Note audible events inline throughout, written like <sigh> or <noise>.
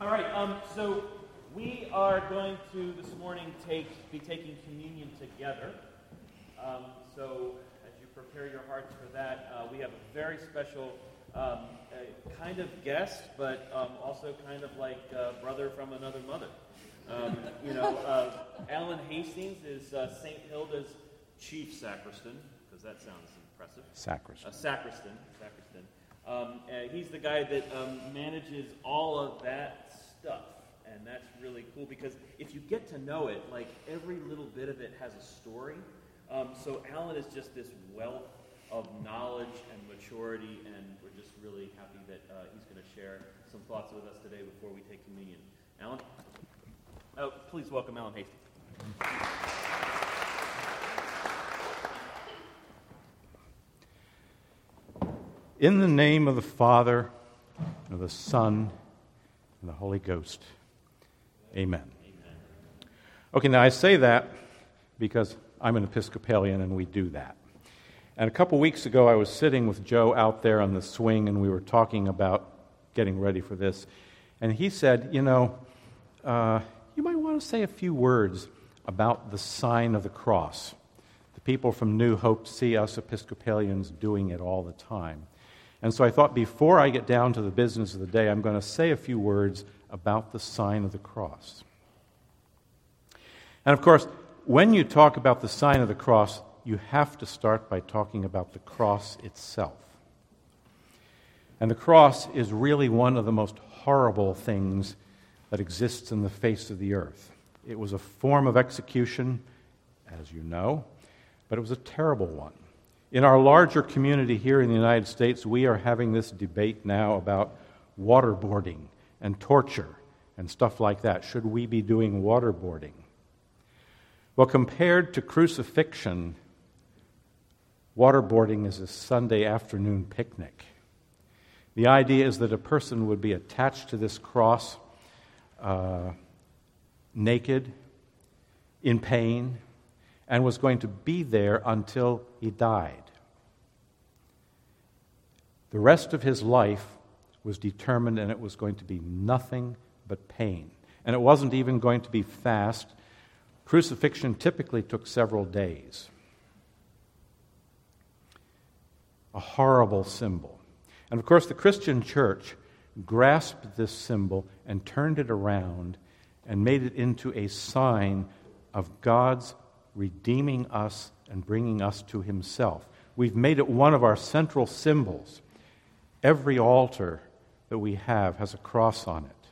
All right, um, so we are going to this morning take be taking communion together. Um, so as you prepare your hearts for that, uh, we have a very special um, kind of guest, but um, also kind of like a brother from another mother. Um, you know, uh, Alan Hastings is uh, St. Hilda's chief sacristan, because that sounds impressive. Sacristan. A sacristan. Sacristan. Um, he's the guy that um, manages all of that stuff. And that's really cool because if you get to know it, like every little bit of it has a story. Um, so Alan is just this wealth of knowledge and maturity, and we're just really happy that uh, he's going to share some thoughts with us today before we take communion. Alan? Oh, please welcome Alan Hastings. In the name of the Father, and of the Son, and the Holy Ghost. Amen. Okay, now I say that because I'm an Episcopalian and we do that. And a couple weeks ago, I was sitting with Joe out there on the swing and we were talking about getting ready for this. And he said, You know, uh, you might want to say a few words about the sign of the cross. The people from New Hope see us Episcopalians doing it all the time. And so I thought before I get down to the business of the day, I'm going to say a few words about the sign of the cross. And of course, when you talk about the sign of the cross, you have to start by talking about the cross itself. And the cross is really one of the most horrible things that exists in the face of the earth. It was a form of execution, as you know, but it was a terrible one. In our larger community here in the United States, we are having this debate now about waterboarding and torture and stuff like that. Should we be doing waterboarding? Well, compared to crucifixion, waterboarding is a Sunday afternoon picnic. The idea is that a person would be attached to this cross uh, naked, in pain, and was going to be there until he died. The rest of his life was determined, and it was going to be nothing but pain. And it wasn't even going to be fast. Crucifixion typically took several days. A horrible symbol. And of course, the Christian church grasped this symbol and turned it around and made it into a sign of God's redeeming us and bringing us to Himself. We've made it one of our central symbols. Every altar that we have has a cross on it.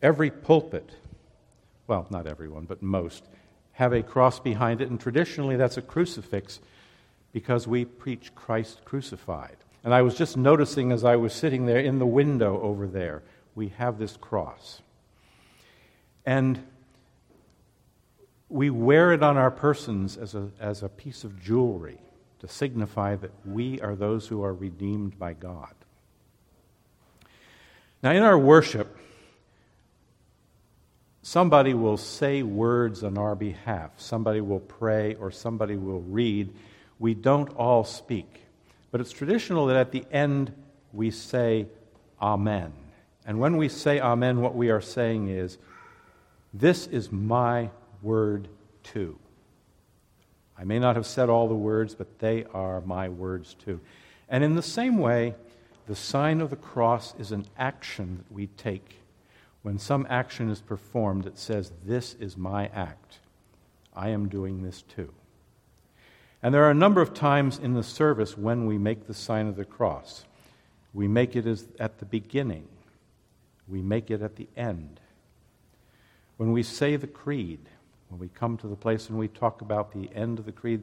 Every pulpit, well, not everyone, but most, have a cross behind it, and traditionally that's a crucifix because we preach Christ crucified. And I was just noticing as I was sitting there in the window over there, we have this cross. And we wear it on our persons as a, as a piece of jewelry to signify that we are those who are redeemed by God. Now, in our worship, somebody will say words on our behalf, somebody will pray, or somebody will read. We don't all speak, but it's traditional that at the end we say Amen. And when we say Amen, what we are saying is, This is my word too. I may not have said all the words, but they are my words too. And in the same way, the sign of the cross is an action that we take. When some action is performed, it says, This is my act. I am doing this too. And there are a number of times in the service when we make the sign of the cross. We make it as at the beginning, we make it at the end. When we say the creed, when we come to the place and we talk about the end of the creed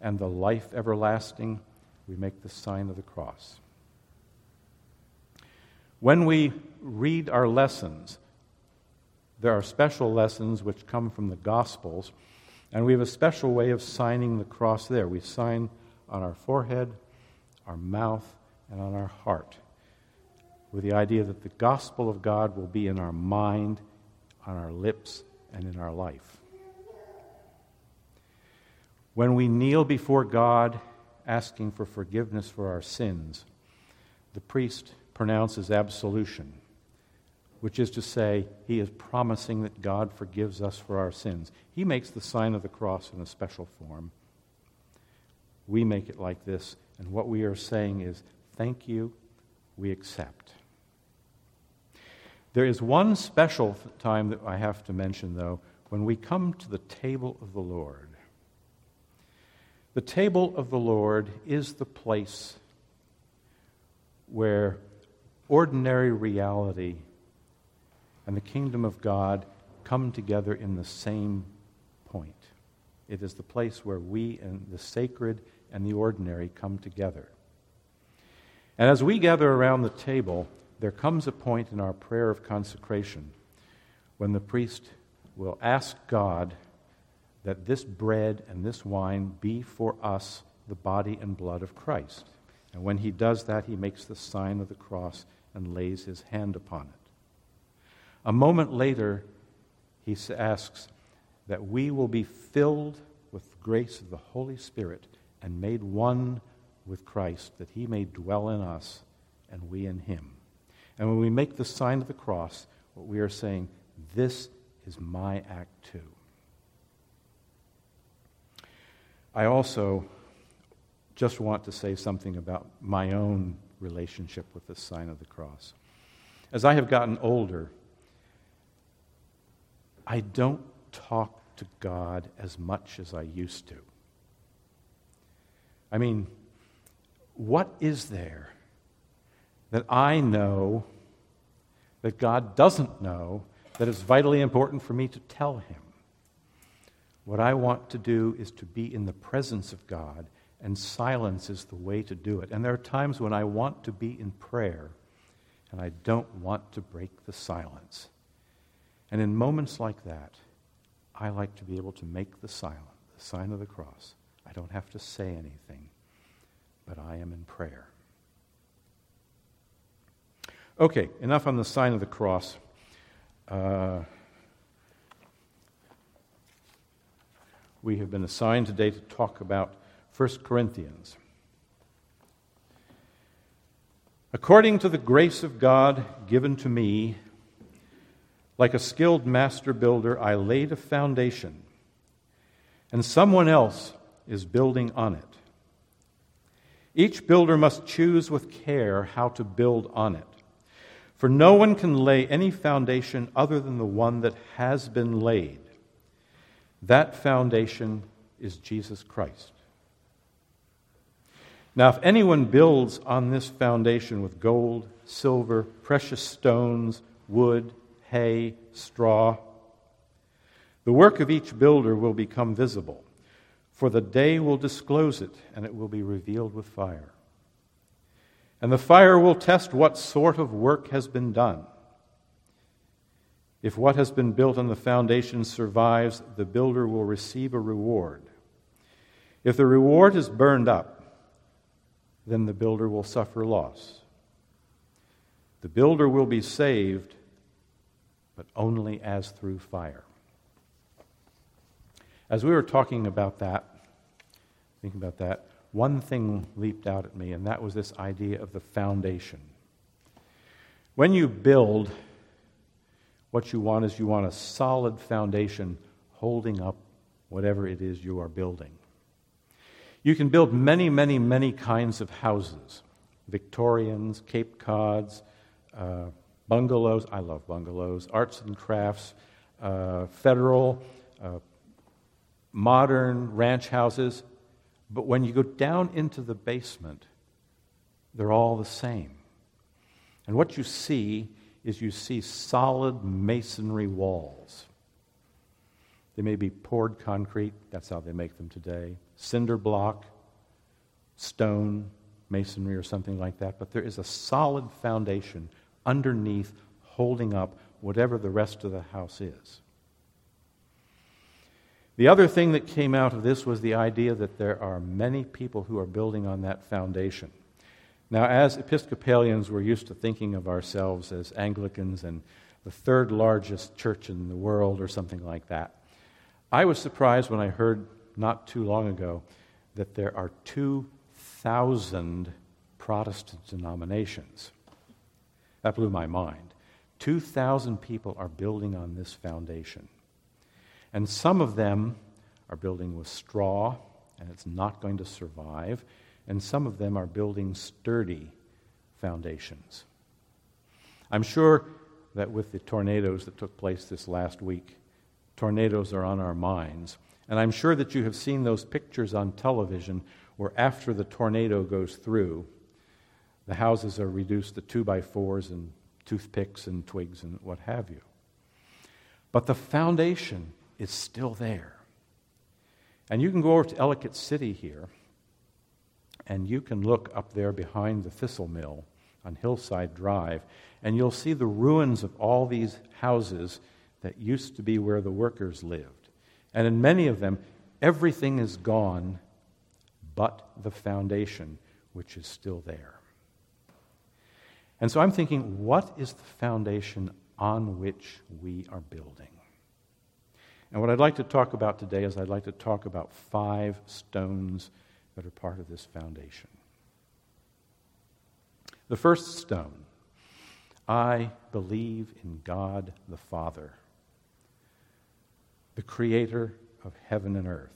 and the life everlasting, we make the sign of the cross. When we read our lessons, there are special lessons which come from the Gospels, and we have a special way of signing the cross there. We sign on our forehead, our mouth, and on our heart, with the idea that the gospel of God will be in our mind, on our lips, and in our life. When we kneel before God asking for forgiveness for our sins, the priest pronounces absolution. which is to say, he is promising that God forgives us for our sins. He makes the sign of the cross in a special form. We make it like this, and what we are saying is, Thank you, we accept. There is one special time that I have to mention, though, when we come to the table of the Lord. The table of the Lord is the place where ordinary reality and the kingdom of God come together in the same point. It is the place where we and the sacred and the ordinary come together. And as we gather around the table, there comes a point in our prayer of consecration when the priest will ask God that this bread and this wine be for us the body and blood of Christ. And when he does that, he makes the sign of the cross and lays his hand upon it. A moment later, he asks that we will be filled with the grace of the Holy Spirit and made one with Christ, that he may dwell in us and we in him. And when we make the sign of the cross, what we are saying, this is my act too. I also just want to say something about my own relationship with the sign of the cross. As I have gotten older, I don't talk to God as much as I used to. I mean, what is there that I know that God doesn't know that is vitally important for me to tell Him? What I want to do is to be in the presence of God, and silence is the way to do it. And there are times when I want to be in prayer, and I don't want to break the silence. And in moments like that, I like to be able to make the silent, the sign of the cross. I don't have to say anything, but I am in prayer. Okay, enough on the sign of the cross. Uh, we have been assigned today to talk about 1 Corinthians. According to the grace of God given to me, like a skilled master builder, I laid a foundation, and someone else is building on it. Each builder must choose with care how to build on it. For no one can lay any foundation other than the one that has been laid. That foundation is Jesus Christ. Now, if anyone builds on this foundation with gold, silver, precious stones, wood, hay, straw. The work of each builder will become visible, for the day will disclose it, and it will be revealed with fire. And the fire will test what sort of work has been done. If what has been built on the foundation survives, the builder will receive a reward. If the reward is burned up, then the builder will suffer loss. The builder will be saved but only as through fire. As we were talking about that, thinking about that, one thing leaped out at me, and that was this idea of the foundation. When you build, what you want is you want a solid foundation holding up whatever it is you are building. You can build many, many, many kinds of houses Victorians, Cape Cods, uh, bungalows. I love bungalows, arts and crafts, uh, federal, uh, modern ranch houses. But when you go down into the basement, they're all the same. And what you see is you see solid masonry walls. They may be poured concrete, that's how they make them today, cinder block, stone, masonry, or something like that, but there is a solid foundation underneath holding up whatever the rest of the house is. The other thing that came out of this was the idea that there are many people who are building on that foundation. Now, as Episcopalians, we're used to thinking of ourselves as Anglicans and the third largest church in the world or something like that. I was surprised when I heard not too long ago that there are 2,000 Protestant denominations. That blew my mind. 2,000 people are building on this foundation. And some of them are building with straw, and it's not going to survive. And some of them are building sturdy foundations. I'm sure that with the tornadoes that took place this last week, tornadoes are on our minds. And I'm sure that you have seen those pictures on television where after the tornado goes through, the houses are reduced to two by fours and toothpicks and twigs and what have you. But the foundation is still there. And you can go over to Ellicott City here, and you can look up there behind the thistle mill on Hillside Drive, and you'll see the ruins of all these houses that used to be where the workers lived. And in many of them, everything is gone but the foundation, which is still there. And so I'm thinking, what is the foundation on which we are building? And what I'd like to talk about today is I'd like to talk about five stones that are part of this foundation. The first stone I believe in God the Father, the creator of heaven and earth.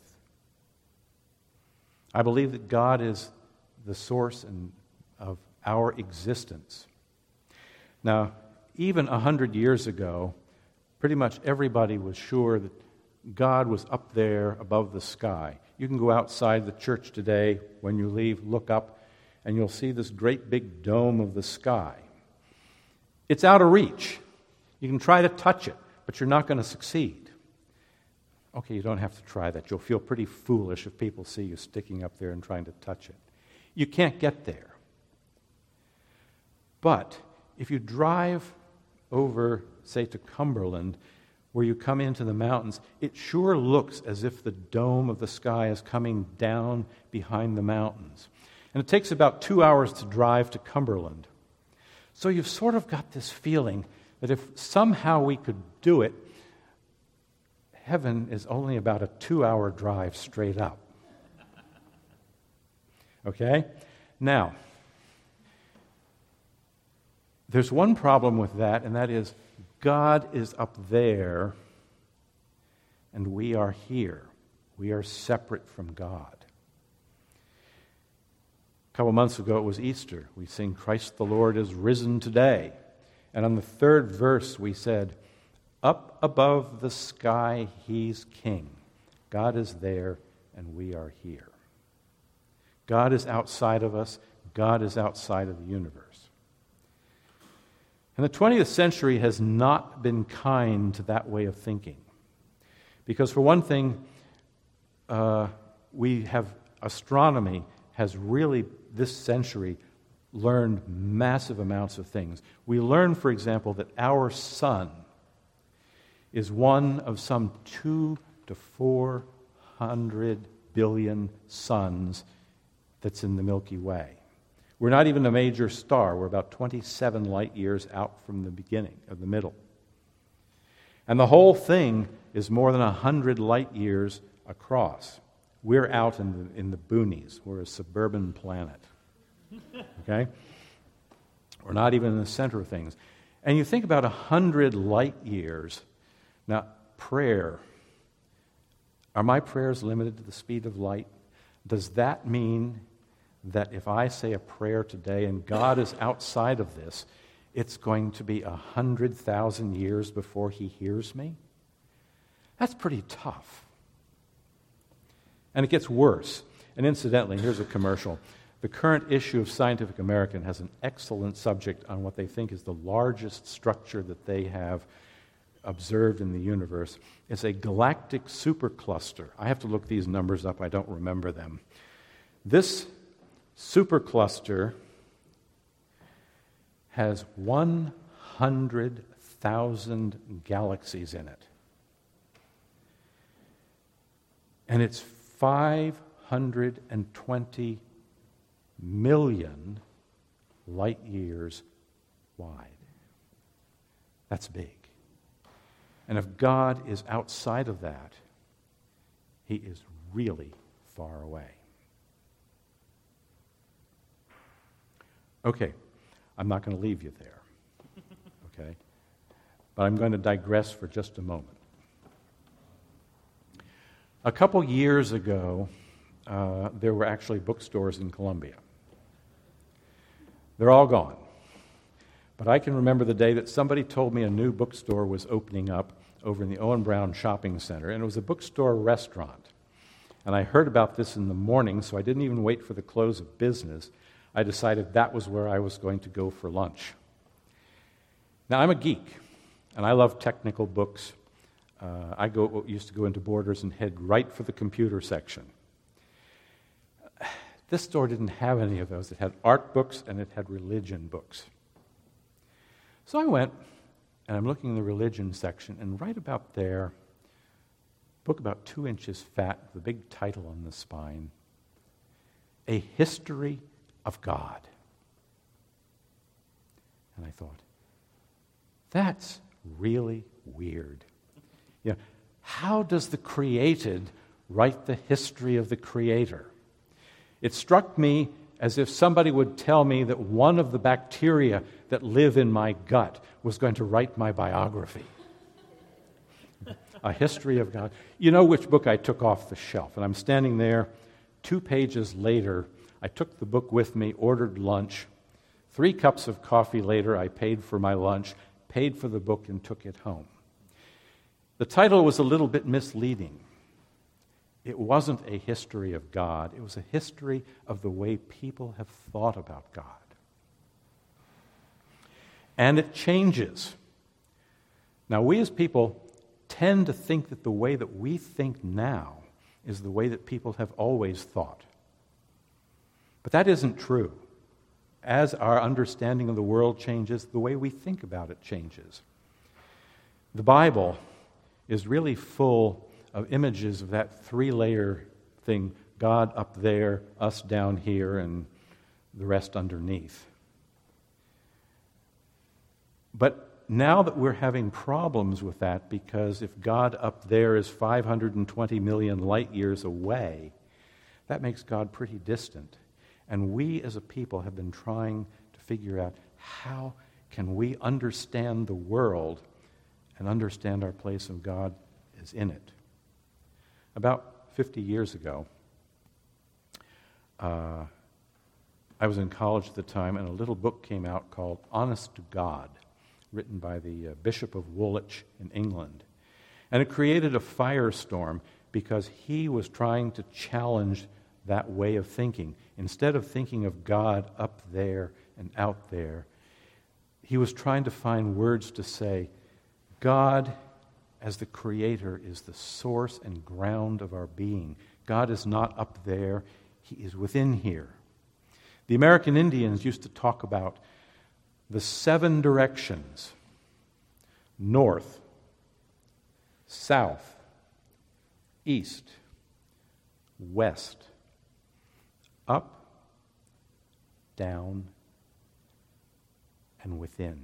I believe that God is the source and, of our existence. Now, even a hundred years ago, pretty much everybody was sure that God was up there above the sky. You can go outside the church today when you leave, look up, and you'll see this great big dome of the sky. It's out of reach. You can try to touch it, but you're not going to succeed. Okay, you don't have to try that. You'll feel pretty foolish if people see you sticking up there and trying to touch it. You can't get there. But if you drive over, say, to Cumberland, where you come into the mountains, it sure looks as if the dome of the sky is coming down behind the mountains. And it takes about two hours to drive to Cumberland. So you've sort of got this feeling that if somehow we could do it, heaven is only about a two hour drive straight up. Okay? Now, there's one problem with that, and that is God is up there and we are here. We are separate from God. A couple months ago, it was Easter. We sing, Christ the Lord is risen today. And on the third verse, we said, Up above the sky, he's king. God is there, and we are here. God is outside of us, God is outside of the universe. And the 20th century has not been kind to that way of thinking. Because, for one thing, uh, we have astronomy has really, this century, learned massive amounts of things. We learn, for example, that our sun is one of some two to four hundred billion suns that's in the Milky Way. We're not even a major star. We're about 27 light years out from the beginning, of the middle. And the whole thing is more than 100 light years across. We're out in the, in the boonies. We're a suburban planet. <laughs> Okay? We're not even in the center of things. And you think about 100 light years. Now, prayer. Are my prayers limited to the speed of light? Does that mean that if I say a prayer today and God is outside of this, it's going to be a hundred thousand years before he hears me? That's pretty tough. And it gets worse. And incidentally, here's a commercial. The current issue of Scientific American has an excellent subject on what they think is the largest structure that they have observed in the universe. It's a galactic supercluster. I have to look these numbers up, I don't remember them. This supercluster has 100,000 galaxies in it. And it's 520 million light years wide. That's big. And if God is outside of that, he is really far away. Okay, I'm not going to leave you there. Okay? but I'm going to digress for just a moment. A couple years ago, uh, there were actually bookstores in Columbia. They're all gone. But I can remember the day that somebody told me a new bookstore was opening up over in the Owen Brown Shopping Center, and it was a bookstore restaurant. And I heard about this in the morning, so I didn't even wait for the close of business. I decided that was where I was going to go for lunch. Now, I'm a geek, and I love technical books. Uh, I go, used to go into Borders and head right for the computer section. <sighs> This store didn't have any of those. It had art books and it had religion books. So I went and I'm looking in the religion section, and right about there, book about two inches fat, the big title on the spine A History of God. And I thought, that's really weird. You know, how does the created write the history of the creator? It struck me as if somebody would tell me that one of the bacteria that live in my gut was going to write my biography. a history of God. You know which book I took off the shelf, and I'm standing there two pages later. I took the book with me, ordered lunch. Three cups of coffee later, I paid for my lunch, paid for the book, and took it home. The title was a little bit misleading. It wasn't a history of God, it was a history of the way people have thought about God. And it changes. Now, we as people tend to think that the way that we think now is the way that people have always thought. But that isn't true. As our understanding of the world changes, the way we think about it changes. The Bible is really full of images of that three layer thing God up there, us down here, and the rest underneath. But now that we're having problems with that, because if God up there is 520 million light years away, that makes God pretty distant. And we as a people have been trying to figure out how can we understand the world and understand our place of God is in it. About 50 years ago, uh, I was in college at the time, and a little book came out called Honest to God, written by the uh, Bishop of Woolwich in England. And it created a firestorm because he was trying to challenge that way of thinking. Instead of thinking of God up there and out there, he was trying to find words to say, God as the Creator is the source and ground of our being. God is not up there, He is within here. The American Indians used to talk about the seven directions north, south, east, west, up, down, and within.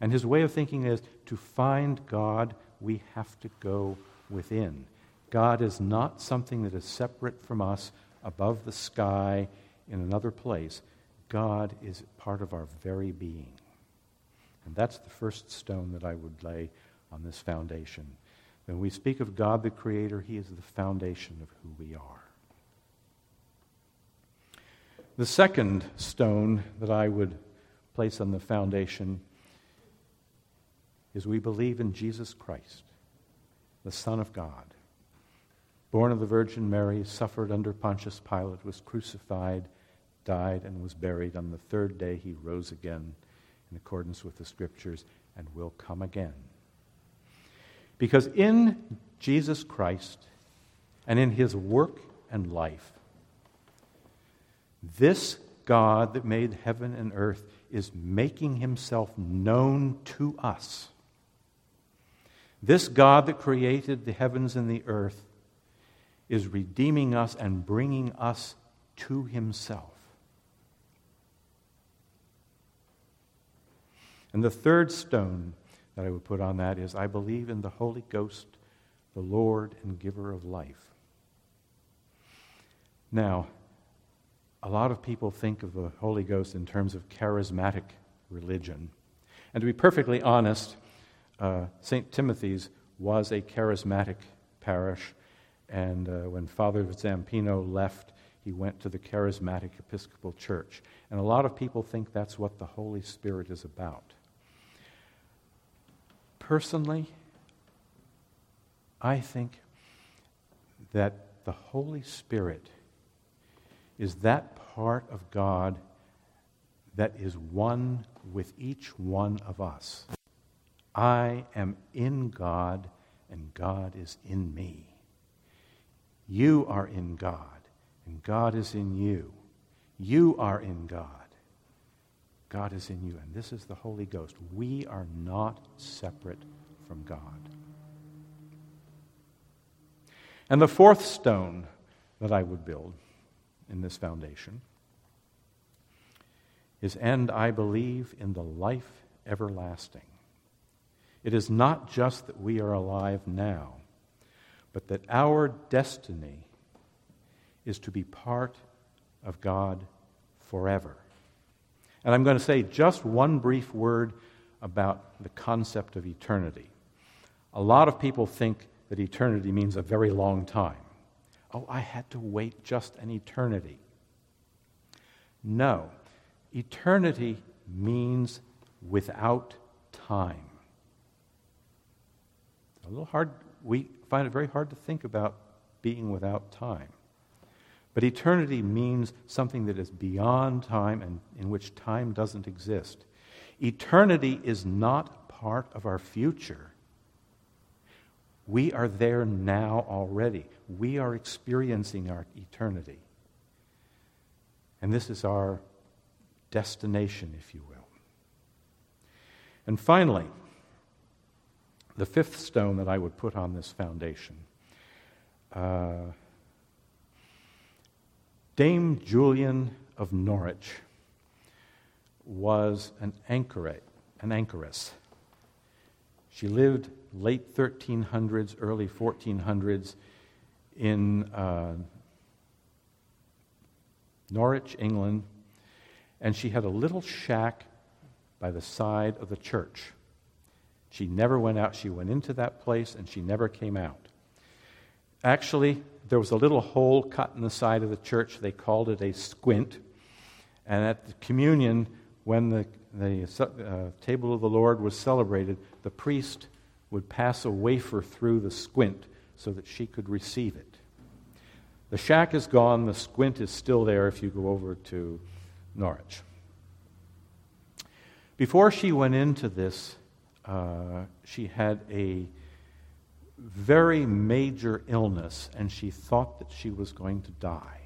And his way of thinking is to find God, we have to go within. God is not something that is separate from us above the sky in another place. God is part of our very being. And that's the first stone that I would lay on this foundation. When we speak of God the Creator, He is the foundation of who we are. The second stone that I would place on the foundation is we believe in Jesus Christ, the Son of God, born of the Virgin Mary, suffered under Pontius Pilate, was crucified, died, and was buried. On the third day, he rose again in accordance with the Scriptures and will come again. Because in Jesus Christ and in his work and life, this God that made heaven and earth is making himself known to us this God that created the heavens and the earth is redeeming us and bringing us to himself. And the third stone that I would put on that is I believe in the Holy Ghost, the Lord and giver of life. Now, a lot of people think of the Holy Ghost in terms of charismatic religion. And to be perfectly honest, uh, St. Timothy's was a charismatic parish, and uh, when Father Zampino left, he went to the Charismatic Episcopal Church. And a lot of people think that's what the Holy Spirit is about. Personally, I think that the Holy Spirit is that part of God that is one with each one of us. I am in God, and God is in me. You are in God, and God is in you. You are in God. God is in you, and this is the Holy Ghost. We are not separate from God. And the fourth stone that I would build in this foundation is, and I believe in the life everlasting. It is not just that we are alive now, but that our destiny is to be part of God forever. And I'm going to say just one brief word about the concept of eternity. A lot of people think that eternity means a very long time. Oh, I had to wait just an eternity. No, eternity means without time. A little hard, we find it very hard to think about being without time. But eternity means something that is beyond time and in which time doesn't exist. Eternity is not part of our future. We are there now already. We are experiencing our eternity. And this is our destination, if you will. And finally, the fifth stone that I would put on this foundation. Uh, Dame Julian of Norwich was an anchorite, an anchoress. She lived late 1300s, early 1400s in uh, Norwich, England, and she had a little shack by the side of the church. She never went out. She went into that place and she never came out. Actually, there was a little hole cut in the side of the church. They called it a squint. And at the communion, when the, the uh, table of the Lord was celebrated, the priest would pass a wafer through the squint so that she could receive it. The shack is gone, the squint is still there if you go over to Norwich. Before she went into this, uh, she had a very major illness, and she thought that she was going to die.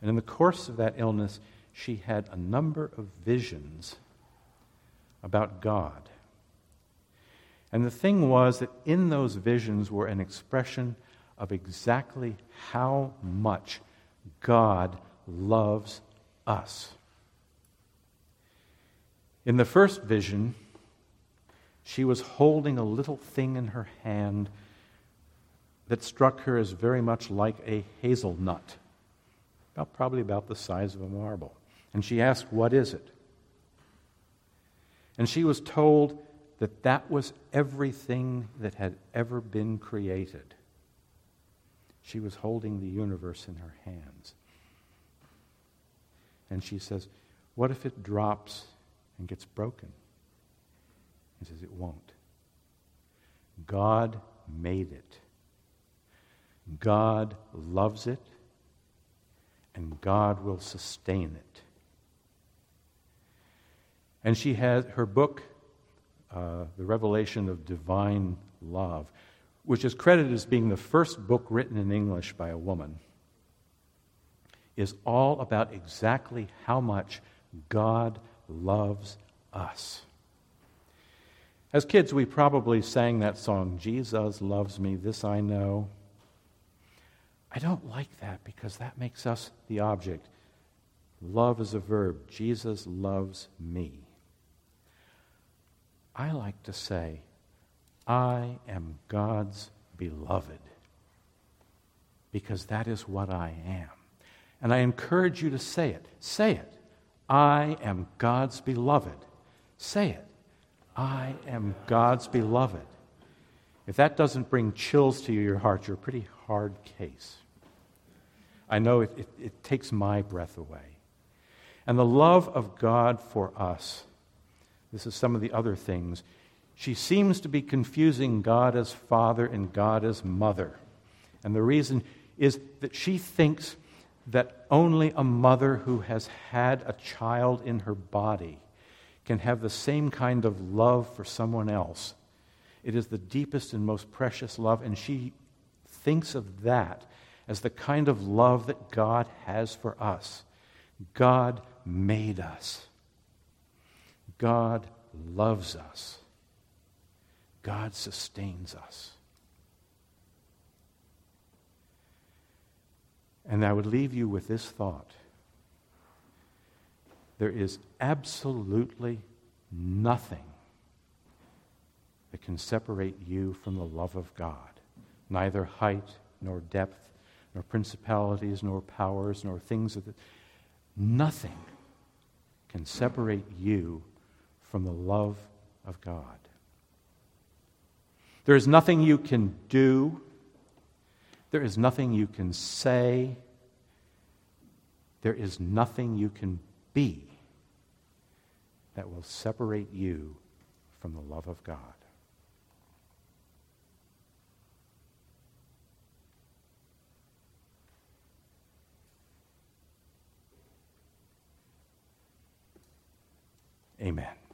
And in the course of that illness, she had a number of visions about God. And the thing was that in those visions were an expression of exactly how much God loves us. In the first vision, she was holding a little thing in her hand that struck her as very much like a hazelnut, about, probably about the size of a marble. And she asked, What is it? And she was told that that was everything that had ever been created. She was holding the universe in her hands. And she says, What if it drops and gets broken? He says, It won't. God made it. God loves it, and God will sustain it. And she has her book, uh, The Revelation of Divine Love, which is credited as being the first book written in English by a woman, is all about exactly how much God loves us. As kids, we probably sang that song, Jesus loves me, this I know. I don't like that because that makes us the object. Love is a verb. Jesus loves me. I like to say, I am God's beloved because that is what I am. And I encourage you to say it. Say it. I am God's beloved. Say it. I am God's beloved. If that doesn't bring chills to your heart, you're a pretty hard case. I know it, it, it takes my breath away. And the love of God for us, this is some of the other things. She seems to be confusing God as Father and God as Mother. And the reason is that she thinks that only a mother who has had a child in her body can have the same kind of love for someone else. It is the deepest and most precious love, and she thinks of that as the kind of love that God has for us. God made us. God loves us. God sustains us. And I would leave you with this thought there is absolutely nothing that can separate you from the love of God. Neither height, nor depth, nor principalities, nor powers, nor things of the. Nothing can separate you from the love of God. There is nothing you can do there is nothing you can say. There is nothing you can be that will separate you from the love of God. Amen.